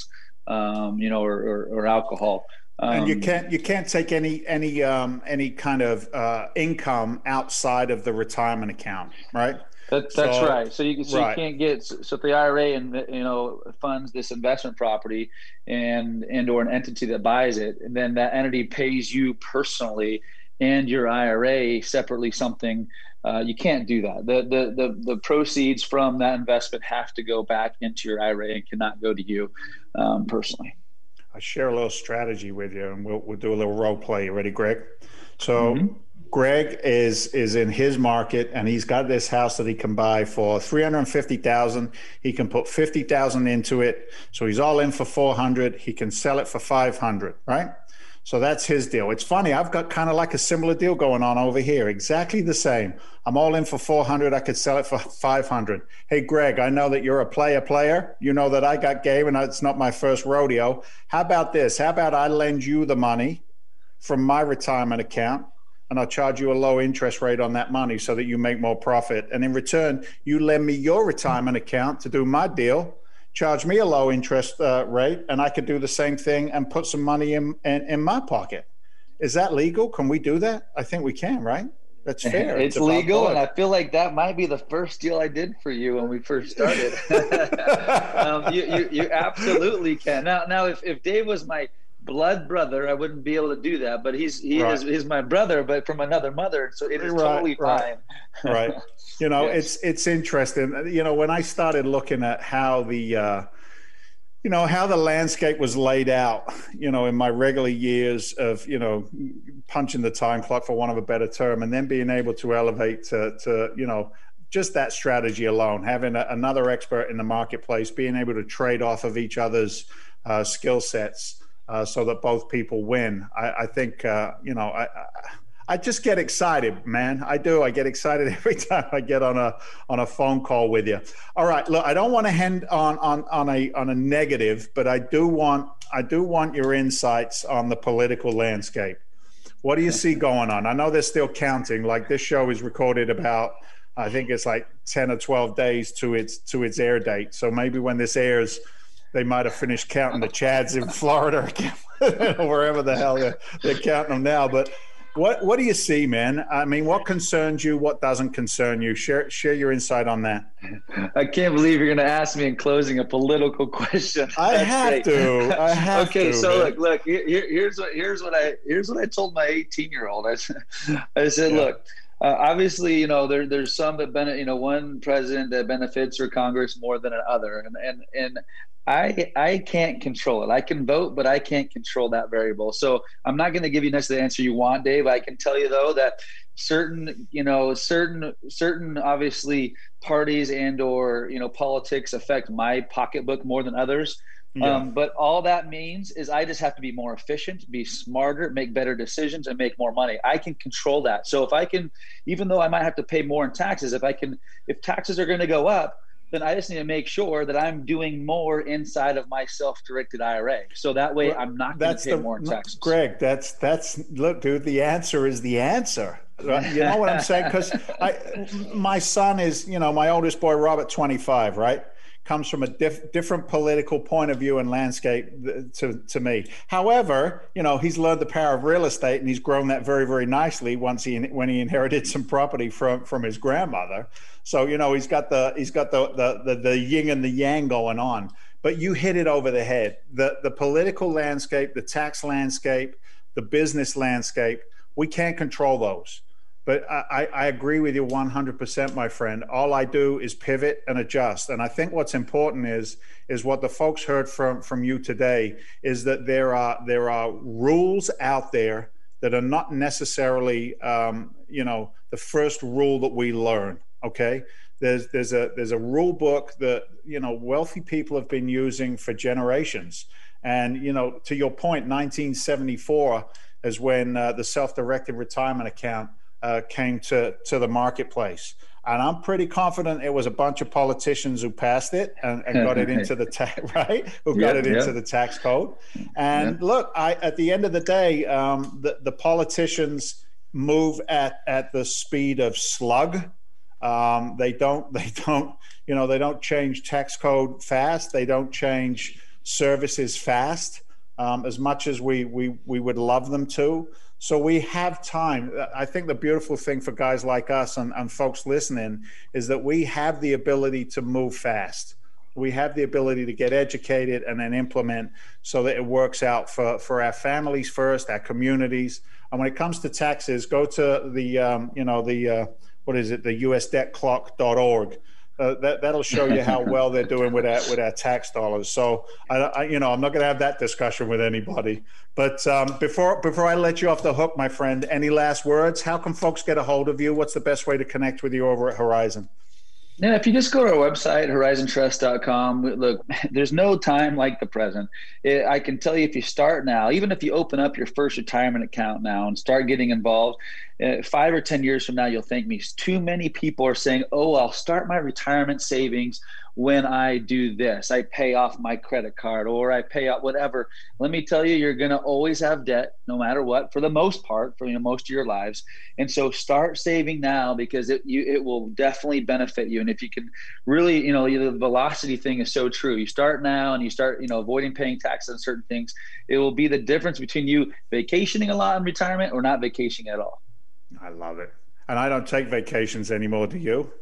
um, you know, or, or, or alcohol. Um, and you um, can't you can't take any any um, any kind of uh, income outside of the retirement account, right? That, that's so, right. So you so right. you can't get so if the IRA and you know funds this investment property and and or an entity that buys it, and then that entity pays you personally and your IRA separately something. Uh, you can't do that. The, the the the proceeds from that investment have to go back into your IRA and cannot go to you um, personally. I share a little strategy with you, and we'll we'll do a little role play. You ready, Greg? So. Mm-hmm Greg is is in his market and he's got this house that he can buy for 350,000. He can put 50,000 into it. So he's all in for 400. He can sell it for 500, right? So that's his deal. It's funny, I've got kind of like a similar deal going on over here. Exactly the same. I'm all in for 400. I could sell it for 500. Hey, Greg, I know that you're a player player. You know that I got game and it's not my first rodeo. How about this? How about I lend you the money from my retirement account? And I'll charge you a low interest rate on that money so that you make more profit. And in return, you lend me your retirement account to do my deal, charge me a low interest uh, rate, and I could do the same thing and put some money in, in, in my pocket. Is that legal? Can we do that? I think we can, right? That's fair. It's, it's legal, and I feel like that might be the first deal I did for you when we first started. um, you, you, you absolutely can. Now, now, if, if Dave was my blood brother, I wouldn't be able to do that. But he's he right. is he's my brother, but from another mother, so it is right, totally fine. Right. You know, yes. it's it's interesting. You know, when I started looking at how the uh, you know how the landscape was laid out you know in my regular years of you know punching the time clock for one of a better term and then being able to elevate to, to you know just that strategy alone having a, another expert in the marketplace being able to trade off of each other's uh, skill sets uh, so that both people win. I, I think uh, you know I, I just get excited, man. I do. I get excited every time I get on a on a phone call with you. All right, look, I don't want to end on on on a on a negative, but I do want I do want your insights on the political landscape. What do you see going on? I know they're still counting. Like this show is recorded about I think it's like 10 or 12 days to its to its air date. So maybe when this airs, they might have finished counting the Chads in Florida or wherever the hell they're, they're counting them now. But what what do you see, man? I mean, what concerns you? What doesn't concern you? Share share your insight on that. I can't believe you're going to ask me in closing a political question. I have great. to. I have okay, to. so man. look, look. Here, here's what here's what I here's what I told my 18 year old. I said, I said, yeah. look. Uh, obviously, you know there there's some that benefit. You know, one president that benefits or Congress more than another, and and and I I can't control it. I can vote, but I can't control that variable. So I'm not going to give you necessarily the answer you want, Dave. I can tell you though that certain you know certain certain obviously parties and or you know politics affect my pocketbook more than others. Yeah. Um, but all that means is I just have to be more efficient, be smarter, make better decisions, and make more money. I can control that. So if I can, even though I might have to pay more in taxes, if I can, if taxes are going to go up, then I just need to make sure that I'm doing more inside of my self-directed IRA. So that way, I'm not going to pay the, more in taxes. Greg, that's that's look, dude. The answer is the answer. You know what I'm saying? Because I, my son is, you know, my oldest boy, Robert, 25, right? Comes from a diff- different political point of view and landscape uh, to, to me. However, you know, he's learned the power of real estate and he's grown that very, very nicely once he when he inherited some property from from his grandmother. So you know, he's got the he's got the the the, the yin and the yang going on. But you hit it over the head. The the political landscape, the tax landscape, the business landscape. We can't control those. But I, I, agree with you 100%, my friend. All I do is pivot and adjust. And I think what's important is is what the folks heard from from you today is that there are there are rules out there that are not necessarily um, you know the first rule that we learn. Okay, there's there's a there's a rule book that you know wealthy people have been using for generations. And you know, to your point, 1974 is when uh, the self-directed retirement account uh, came to, to the marketplace. And I'm pretty confident it was a bunch of politicians who passed it and, and got it into the tax, right? Who got it into the tax code. And look, I, at the end of the day, um, the, the politicians move at, at the speed of slug. Um, they don't, they don't, you know, they don't change tax code fast. They don't change services fast um, as much as we, we, we would love them to. So we have time. I think the beautiful thing for guys like us and, and folks listening is that we have the ability to move fast. We have the ability to get educated and then implement so that it works out for, for our families first, our communities. And when it comes to taxes, go to the, um, you know, the, uh, what is it, the usdebtclock.org uh, that that'll show you how well they're doing with our with our tax dollars. So I, I you know I'm not going to have that discussion with anybody. But um, before before I let you off the hook, my friend, any last words? How can folks get a hold of you? What's the best way to connect with you over at Horizon? Yeah, if you just go to our website, horizontrust.com, look, there's no time like the present. It, I can tell you if you start now, even if you open up your first retirement account now and start getting involved, uh, five or 10 years from now, you'll thank me. Too many people are saying, oh, I'll start my retirement savings when I do this. I pay off my credit card or I pay out whatever. Let me tell you, you're going to always have debt no matter what, for the most part, for you know, most of your lives. And so start saving now because it, you, it will definitely benefit you. And if you can really, you know, the velocity thing is so true. You start now and you start, you know, avoiding paying taxes on certain things. It will be the difference between you vacationing a lot in retirement or not vacationing at all. I love it. And I don't take vacations anymore. Do you?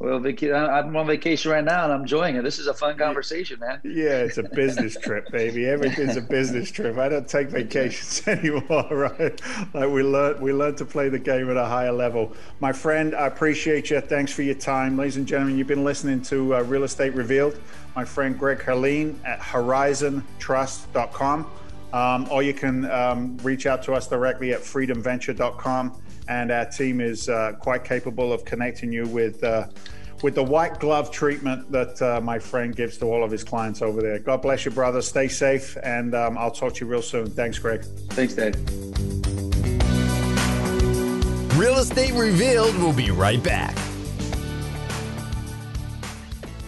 Well, I'm on vacation right now and I'm enjoying it. This is a fun conversation, man. Yeah, it's a business trip, baby. Everything's a business trip. I don't take vacations anymore, right? Like we learned, we learned to play the game at a higher level. My friend, I appreciate you. Thanks for your time, ladies and gentlemen. You've been listening to uh, Real Estate Revealed. My friend Greg Herlean at HorizonTrust.com. Um, or you can um, reach out to us directly at freedomventure.com and our team is uh, quite capable of connecting you with uh, with the white glove treatment that uh, my friend gives to all of his clients over there. God bless you, brother. Stay safe, and um, I'll talk to you real soon. Thanks, Greg. Thanks, Dave. Real Estate Revealed will be right back.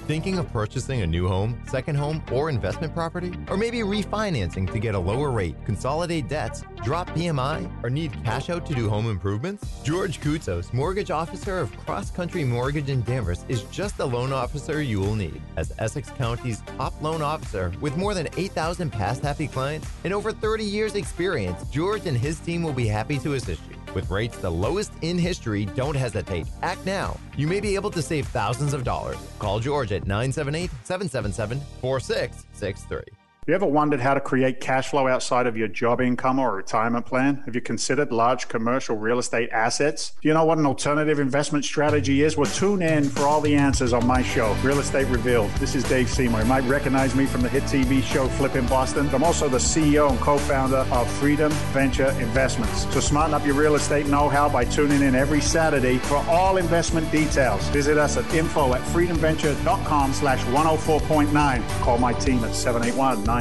Thinking of purchasing a new home, second home, or investment property? Or maybe refinancing to get a lower rate, consolidate debts, drop PMI, or need cash out to do home improvements? George Koutsos, mortgage officer of Cross Country Mortgage in Danvers, is just the loan officer you will need. As Essex County's top loan officer with more than 8,000 past happy clients and over 30 years experience, George and his team will be happy to assist you. With rates the lowest in history, don't hesitate. Act now. You may be able to save thousands of dollars. Call George at 978 777 4663. You ever wondered how to create cash flow outside of your job income or retirement plan? Have you considered large commercial real estate assets? Do you know what an alternative investment strategy is? Well, tune in for all the answers on my show, Real Estate Revealed. This is Dave Seymour. You might recognize me from the hit TV show Flipping Boston. I'm also the CEO and co founder of Freedom Venture Investments. So smarten up your real estate know how by tuning in every Saturday for all investment details. Visit us at info at freedomventure.com slash 104.9. Call my team at 781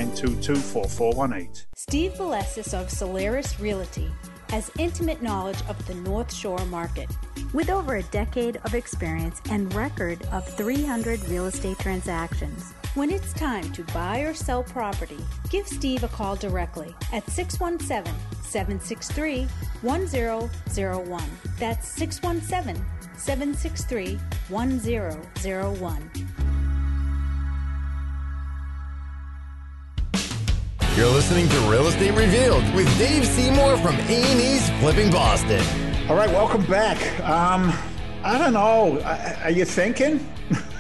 Steve Valesis of Solaris Realty has intimate knowledge of the North Shore market. With over a decade of experience and record of 300 real estate transactions, when it's time to buy or sell property, give Steve a call directly at 617 763 1001. That's 617 763 1001. You're listening to Real Estate Revealed with Dave Seymour from A&E's Flipping Boston. All right, welcome back. Um, I don't know. Are you thinking?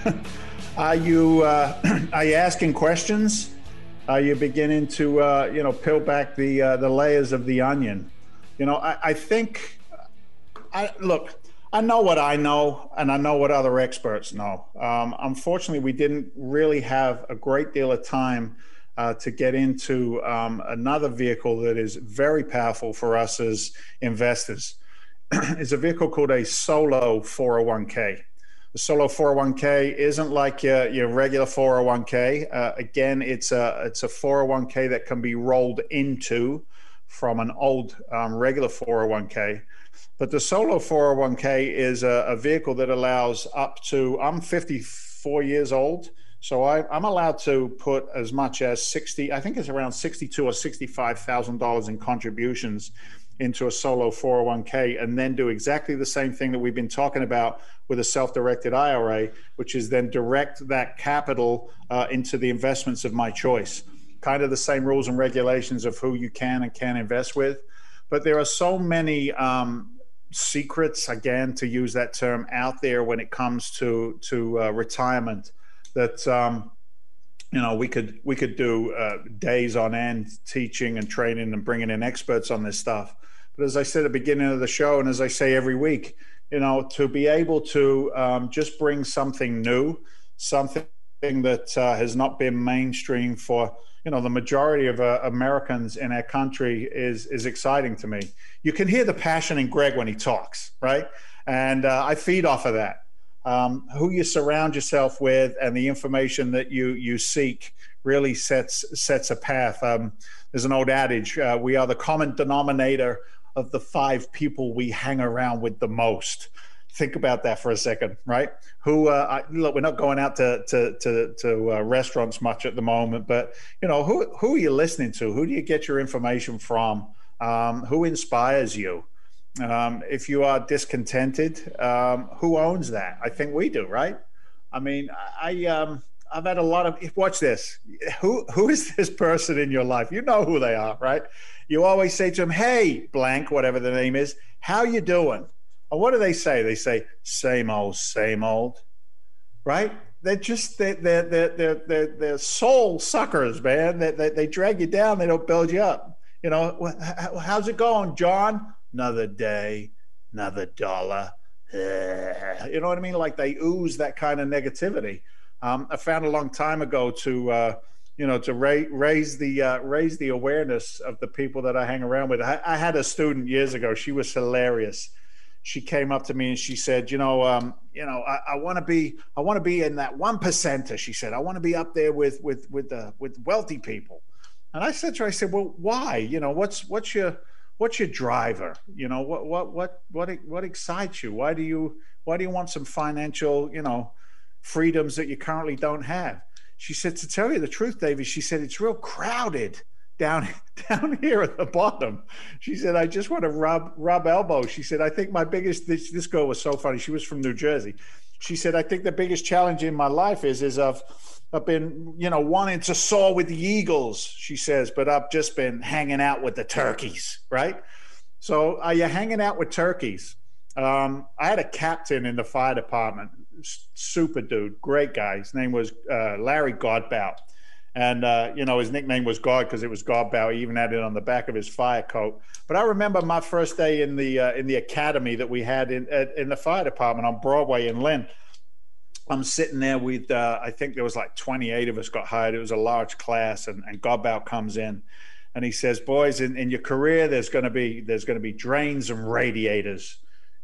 are you uh, are you asking questions? Are you beginning to uh, you know peel back the uh, the layers of the onion? You know, I, I think. I look. I know what I know, and I know what other experts know. Um, unfortunately, we didn't really have a great deal of time uh, to get into um, another vehicle that is very powerful for us as investors. is a vehicle called a solo 401k. The solo 401k isn't like your, your regular 401k. Uh, again, it's a it's a 401k that can be rolled into from an old um, regular 401k. But the solo 401k is a, a vehicle that allows up to I'm 54 years old. So I, am allowed to put as much as sixty. I think it's around sixty-two or sixty-five thousand dollars in contributions into a solo 401k, and then do exactly the same thing that we've been talking about with a self-directed IRA, which is then direct that capital uh, into the investments of my choice. Kind of the same rules and regulations of who you can and can't invest with, but there are so many. Um, secrets again to use that term out there when it comes to to uh, retirement that um, you know we could we could do uh, days on end teaching and training and bringing in experts on this stuff. But as I said at the beginning of the show, and as I say every week, you know, to be able to um, just bring something new, something that uh, has not been mainstream for you know the majority of uh, Americans in our country is is exciting to me. You can hear the passion in Greg when he talks, right? And uh, I feed off of that um, who you surround yourself with and the information that you you seek really sets sets a path. Um, there's an old adage: uh, we are the common denominator of the five people we hang around with the most. Think about that for a second, right? Who uh, I, look? We're not going out to to to, to uh, restaurants much at the moment, but you know who who are you listening to? Who do you get your information from? Um, who inspires you? Um, if you are discontented, um, who owns that? I think we do, right? I mean, I um, I've had a lot of watch this. Who who is this person in your life? You know who they are, right? You always say to them, "Hey, blank, whatever the name is, how you doing?" And what do they say? They say, "Same old, same old," right? They're just they're they're they're they're, they're soul suckers, man. They, they they drag you down. They don't build you up. You know, how's it going, John? Another day, another dollar. You know what I mean? Like they ooze that kind of negativity. Um, I found a long time ago to, uh, you know, to ra- raise the uh, raise the awareness of the people that I hang around with. I, I had a student years ago. She was hilarious. She came up to me and she said, "You know, um, you know, I, I want to be, I want to be in that one percenter." She said, "I want to be up there with with with the with wealthy people." And I said to her, I said, "Well, why? You know, what's what's your what's your driver? You know, what what what what what excites you? Why do you why do you want some financial, you know, freedoms that you currently don't have? She said, to tell you the truth, David, she said it's real crowded down down here at the bottom. She said, I just want to rub rub elbows. She said, I think my biggest this, this girl was so funny. She was from New Jersey. She said, I think the biggest challenge in my life is is I've I've been, you know, wanting to soar with the eagles, she says, but I've just been hanging out with the turkeys, right? So are you hanging out with turkeys? Um, I had a captain in the fire department, super dude, great guy. His name was uh, Larry Godbout. And, uh, you know, his nickname was God because it was Godbout. He even had it on the back of his fire coat. But I remember my first day in the, uh, in the academy that we had in, in the fire department on Broadway in Lynn. I'm sitting there with, uh, I think there was like 28 of us got hired. It was a large class, and, and Godbout comes in, and he says, "Boys, in, in your career, there's going to be there's going to be drains and radiators."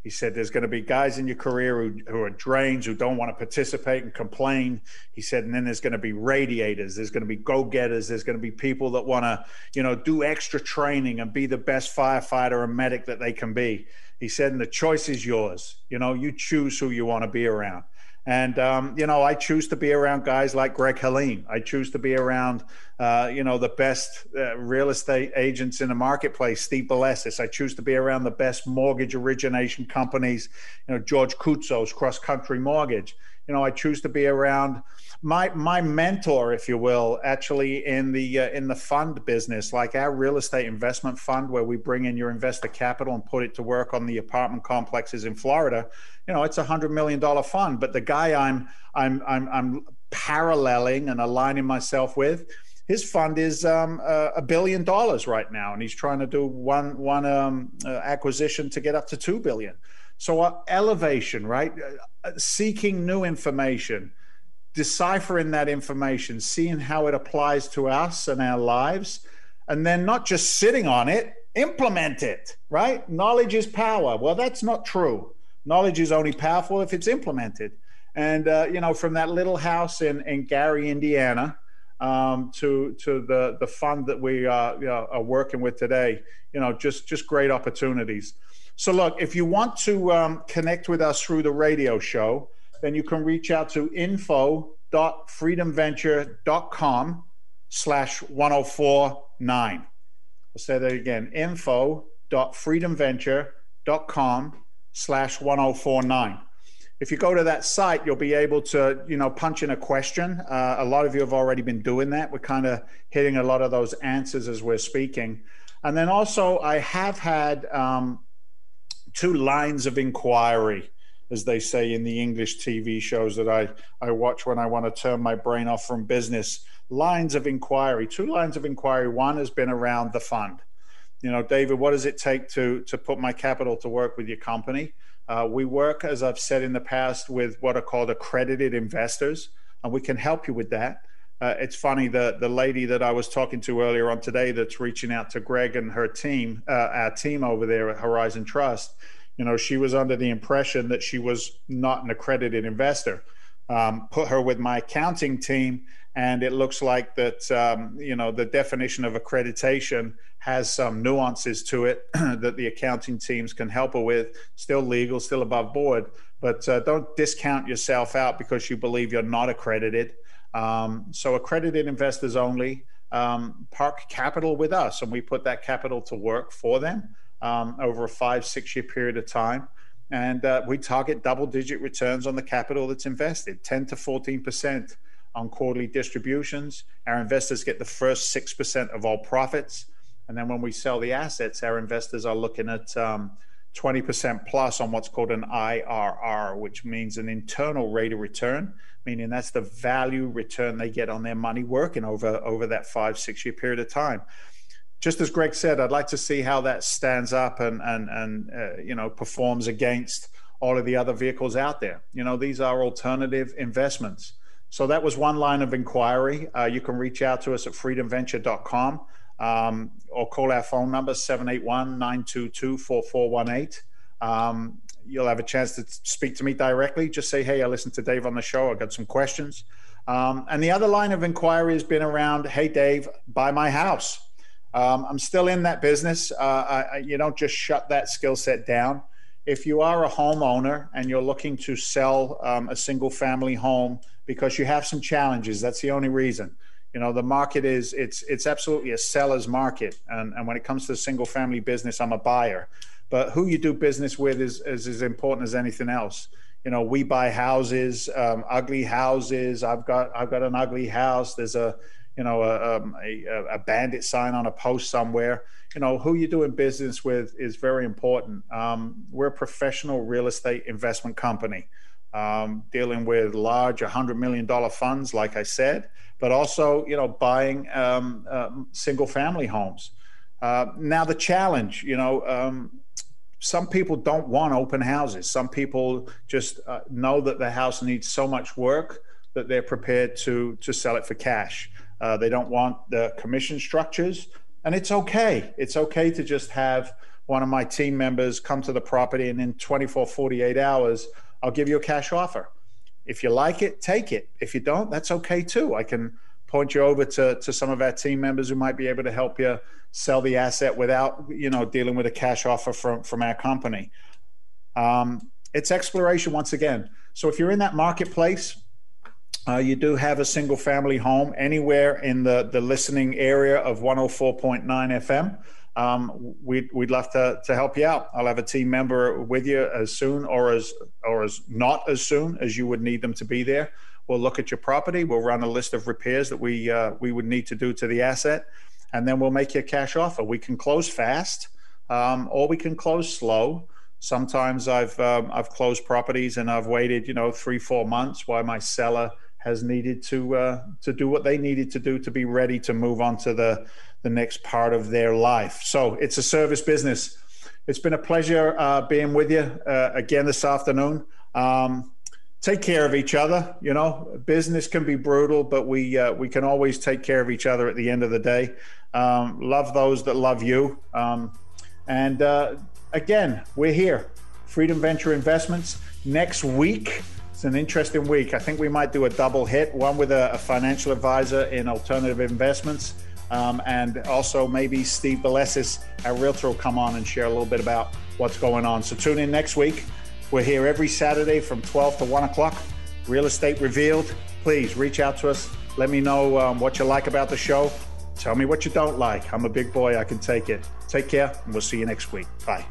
He said, "There's going to be guys in your career who, who are drains who don't want to participate and complain." He said, "And then there's going to be radiators. There's going to be go-getters. There's going to be people that want to, you know, do extra training and be the best firefighter and medic that they can be." He said, "And the choice is yours. You know, you choose who you want to be around." And, um, you know, I choose to be around guys like Greg Herlean. I choose to be around, uh, you know, the best uh, real estate agents in the marketplace, Steve Belesis. I choose to be around the best mortgage origination companies, you know, George Koutsos, Cross Country Mortgage. You know, I choose to be around my my mentor, if you will, actually in the uh, in the fund business, like our real estate investment fund, where we bring in your investor capital and put it to work on the apartment complexes in Florida you know, it's a hundred million dollar fund, but the guy I'm I'm I'm I'm paralleling and aligning myself with, his fund is um, a billion dollars right now, and he's trying to do one one um, uh, acquisition to get up to two billion. So uh, elevation, right? Uh, uh, seeking new information, deciphering that information, seeing how it applies to us and our lives, and then not just sitting on it, implement it. Right? Knowledge is power. Well, that's not true knowledge is only powerful if it's implemented. And uh, you know, from that little house in in Gary, Indiana, um, to to the the fund that we uh, you know, are working with today, you know, just just great opportunities. So look, if you want to um, connect with us through the radio show, then you can reach out to info.freedomventure.com slash 1049. I'll say that again, info.freedomventure.com slash 1049. If you go to that site, you'll be able to, you know, punch in a question. Uh, a lot of you have already been doing that. We're kind of hitting a lot of those answers as we're speaking. And then also, I have had um, two lines of inquiry, as they say in the English TV shows that I, I watch when I want to turn my brain off from business. Lines of inquiry, two lines of inquiry. One has been around the fund you know, David, what does it take to to put my capital to work with your company? Uh, we work, as I've said in the past, with what are called accredited investors, and we can help you with that. Uh, it's funny the the lady that I was talking to earlier on today that's reaching out to Greg and her team, uh, our team over there at Horizon Trust. You know, she was under the impression that she was not an accredited investor. Um, put her with my accounting team, and it looks like that um, you know the definition of accreditation has some nuances to it that the accounting teams can help her with. Still legal, still above board, but uh, don't discount yourself out because you believe you're not accredited. Um, so accredited investors only um, park capital with us, and we put that capital to work for them um, over a five six year period of time. And uh, we target double digit returns on the capital that's invested, 10 to 14 percent on quarterly distributions. Our investors get the first 6% of all profits. And then when we sell the assets, our investors are looking at um, 20% plus on what's called an IRR, which means an internal rate of return, meaning that's the value return they get on their money working over, over that five, six year period of time. Just as Greg said, I'd like to see how that stands up and, and, and uh, you know, performs against all of the other vehicles out there. You know, these are alternative investments. So that was one line of inquiry. Uh, you can reach out to us at freedomventure.com um, or call our phone number 781 922 4418. Um, you'll have a chance to speak to me directly. Just say, hey, I listened to Dave on the show. I got some questions. Um, and the other line of inquiry has been around, hey, Dave, buy my house. Um, I'm still in that business. Uh, I, you don't just shut that skill set down. If you are a homeowner and you're looking to sell um, a single family home because you have some challenges, that's the only reason. You know, the market is it's it's absolutely a seller's market, and, and when it comes to the single family business, I'm a buyer. But who you do business with is, is as important as anything else you know we buy houses um, ugly houses i've got i've got an ugly house there's a you know, a, um, a, a, bandit sign on a post somewhere. You know, who you're doing business with is very important. Um, we're a professional real estate investment company um, dealing with large $100 million funds, like I said, but also, you know, buying um, uh, single family homes. Uh, now, the challenge, you know, um, some people don't want open houses. Some people just uh, know that the house needs so much work that they're prepared to to sell it for cash. Uh, they don't want the commission structures. And it's okay. It's okay to just have one of my team members come to the property and in 24, 48 hours, I'll give you a cash offer. If you like it, take it. If you don't, that's okay too. I can point you over to, to some of our team members who might be able to help you sell the asset without, you know, dealing with a cash offer from, from our company. Um, it's exploration once again. So if you're in that marketplace, uh, you do have a single family home anywhere in the, the listening area of 104.9 FM. Um, we'd, we'd love to, to help you out. I'll have a team member with you as soon or as, or as not as soon as you would need them to be there. We'll look at your property. We'll run a list of repairs that we, uh, we would need to do to the asset, and then we'll make you a cash offer. We can close fast um, or we can close slow. Sometimes I've, um, I've closed properties and I've waited, you know, three, four months while my seller has needed to uh, to do what they needed to do to be ready to move on to the the next part of their life. So it's a service business. It's been a pleasure uh, being with you uh, again this afternoon. Um, take care of each other. You know, business can be brutal, but we uh, we can always take care of each other at the end of the day. Um, love those that love you. Um, and uh, again, we're here, Freedom Venture Investments. Next week, it's an interesting week. I think we might do a double hit one with a, a financial advisor in alternative investments. Um, and also maybe Steve Belesis, our realtor, will come on and share a little bit about what's going on. So tune in next week. We're here every Saturday from 12 to 1 o'clock. Real Estate Revealed. Please reach out to us. Let me know um, what you like about the show. Tell me what you don't like. I'm a big boy. I can take it. Take care, and we'll see you next week. Bye.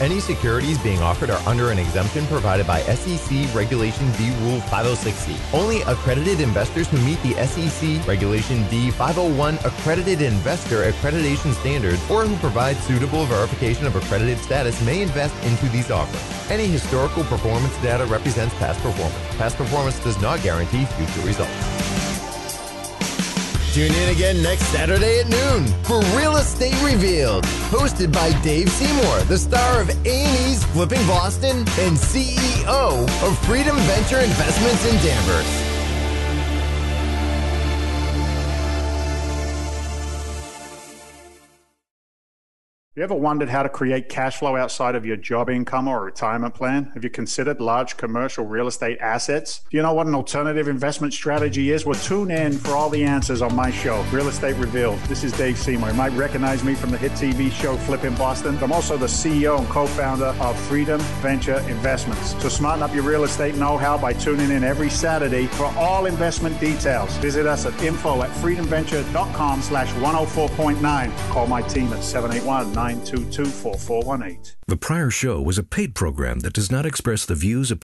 Any securities being offered are under an exemption provided by SEC Regulation D Rule 506C. Only accredited investors who meet the SEC Regulation D 501 accredited investor accreditation standards or who provide suitable verification of accredited status may invest into these offerings. Any historical performance data represents past performance. Past performance does not guarantee future results. Tune in again next Saturday at noon for Real Estate Revealed, hosted by Dave Seymour, the star of A&E's Flipping Boston and CEO of Freedom Venture Investments in Danvers. You ever wondered how to create cash flow outside of your job income or retirement plan? Have you considered large commercial real estate assets? Do you know what an alternative investment strategy is? Well, tune in for all the answers on my show, Real Estate Revealed. This is Dave Seymour. You might recognize me from the hit TV show Flipping Boston. I'm also the CEO and co-founder of Freedom Venture Investments. So smarten up your real estate know-how by tuning in every Saturday for all investment details. Visit us at info at freedomventure.com slash 104.9. Call my team at 781 922 4418. The prior show was a paid program that does not express the views,